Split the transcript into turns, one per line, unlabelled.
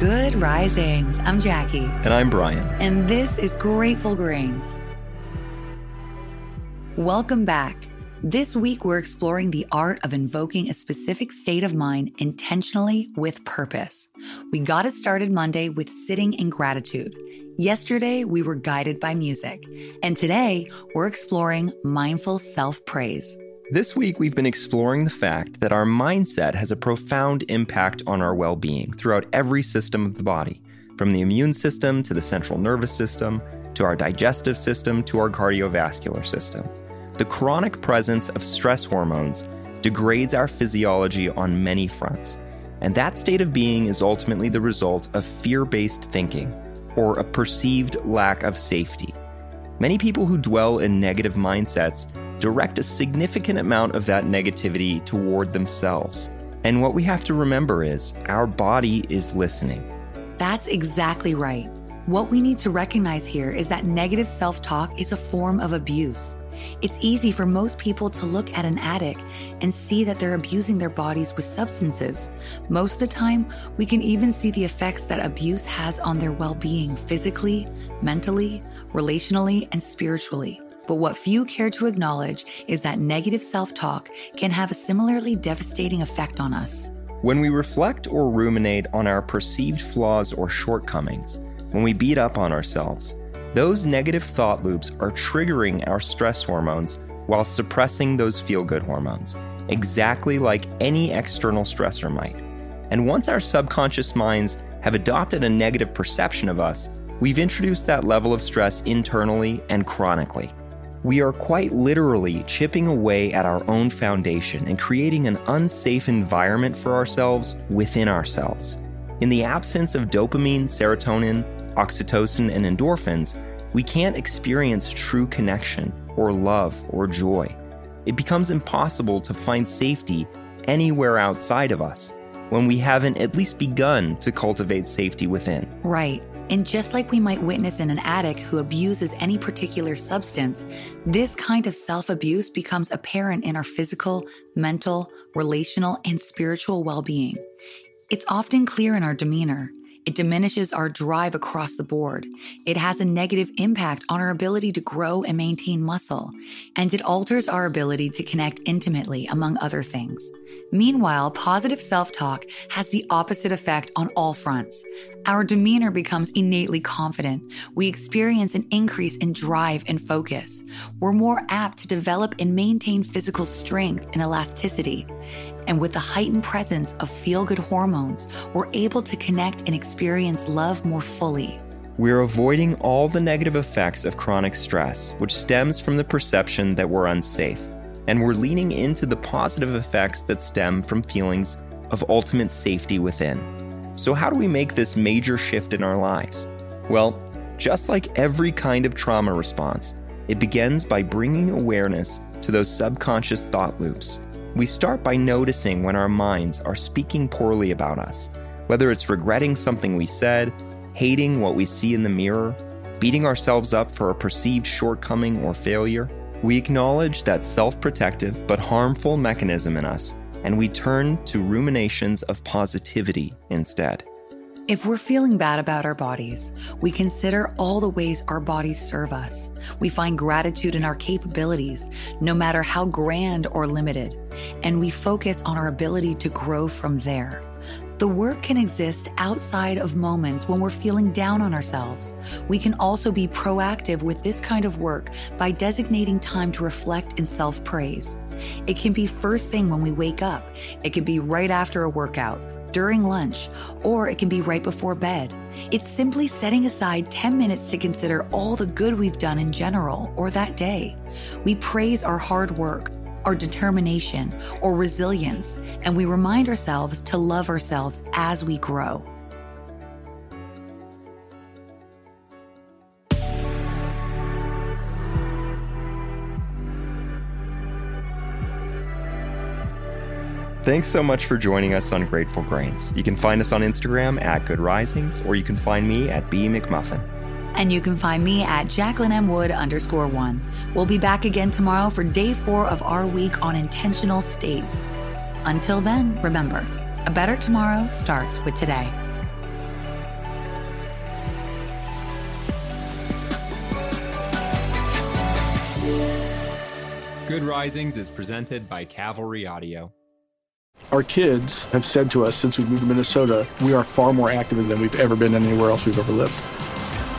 Good risings. I'm Jackie.
And I'm Brian.
And this is Grateful Grains. Welcome back. This week, we're exploring the art of invoking a specific state of mind intentionally with purpose. We got it started Monday with sitting in gratitude. Yesterday, we were guided by music. And today, we're exploring mindful self praise.
This week, we've been exploring the fact that our mindset has a profound impact on our well being throughout every system of the body, from the immune system to the central nervous system, to our digestive system to our cardiovascular system. The chronic presence of stress hormones degrades our physiology on many fronts, and that state of being is ultimately the result of fear based thinking or a perceived lack of safety. Many people who dwell in negative mindsets direct a significant amount of that negativity toward themselves. And what we have to remember is our body is listening.
That's exactly right. What we need to recognize here is that negative self talk is a form of abuse. It's easy for most people to look at an addict and see that they're abusing their bodies with substances. Most of the time, we can even see the effects that abuse has on their well being physically, mentally, relationally, and spiritually. But what few care to acknowledge is that negative self talk can have a similarly devastating effect on us.
When we reflect or ruminate on our perceived flaws or shortcomings, when we beat up on ourselves, those negative thought loops are triggering our stress hormones while suppressing those feel good hormones, exactly like any external stressor might. And once our subconscious minds have adopted a negative perception of us, we've introduced that level of stress internally and chronically. We are quite literally chipping away at our own foundation and creating an unsafe environment for ourselves within ourselves. In the absence of dopamine, serotonin, oxytocin, and endorphins, we can't experience true connection or love or joy. It becomes impossible to find safety anywhere outside of us when we haven't at least begun to cultivate safety within.
Right. And just like we might witness in an addict who abuses any particular substance, this kind of self abuse becomes apparent in our physical, mental, relational, and spiritual well being. It's often clear in our demeanor. It diminishes our drive across the board. It has a negative impact on our ability to grow and maintain muscle. And it alters our ability to connect intimately, among other things. Meanwhile, positive self talk has the opposite effect on all fronts. Our demeanor becomes innately confident. We experience an increase in drive and focus. We're more apt to develop and maintain physical strength and elasticity. And with the heightened presence of feel good hormones, we're able to connect and experience love more fully.
We're avoiding all the negative effects of chronic stress, which stems from the perception that we're unsafe and we're leaning into the positive effects that stem from feelings of ultimate safety within. So, how do we make this major shift in our lives? Well, just like every kind of trauma response, it begins by bringing awareness to those subconscious thought loops. We start by noticing when our minds are speaking poorly about us, whether it's regretting something we said, hating what we see in the mirror, beating ourselves up for a perceived shortcoming or failure. We acknowledge that self protective but harmful mechanism in us, and we turn to ruminations of positivity instead.
If we're feeling bad about our bodies, we consider all the ways our bodies serve us. We find gratitude in our capabilities, no matter how grand or limited, and we focus on our ability to grow from there. The work can exist outside of moments when we're feeling down on ourselves. We can also be proactive with this kind of work by designating time to reflect and self praise. It can be first thing when we wake up, it can be right after a workout, during lunch, or it can be right before bed. It's simply setting aside 10 minutes to consider all the good we've done in general or that day. We praise our hard work, our determination, or resilience, and we remind ourselves to love ourselves as we grow.
Thanks so much for joining us on Grateful Grains. You can find us on Instagram at Good Risings, or you can find me at B McMuffin.
And you can find me at Jacqueline M. Wood underscore one. We'll be back again tomorrow for day four of our week on intentional states. Until then, remember, a better tomorrow starts with today.
Good Risings is presented by Cavalry Audio.
Our kids have said to us since we moved to Minnesota, we are far more active than we've ever been anywhere else we've ever lived.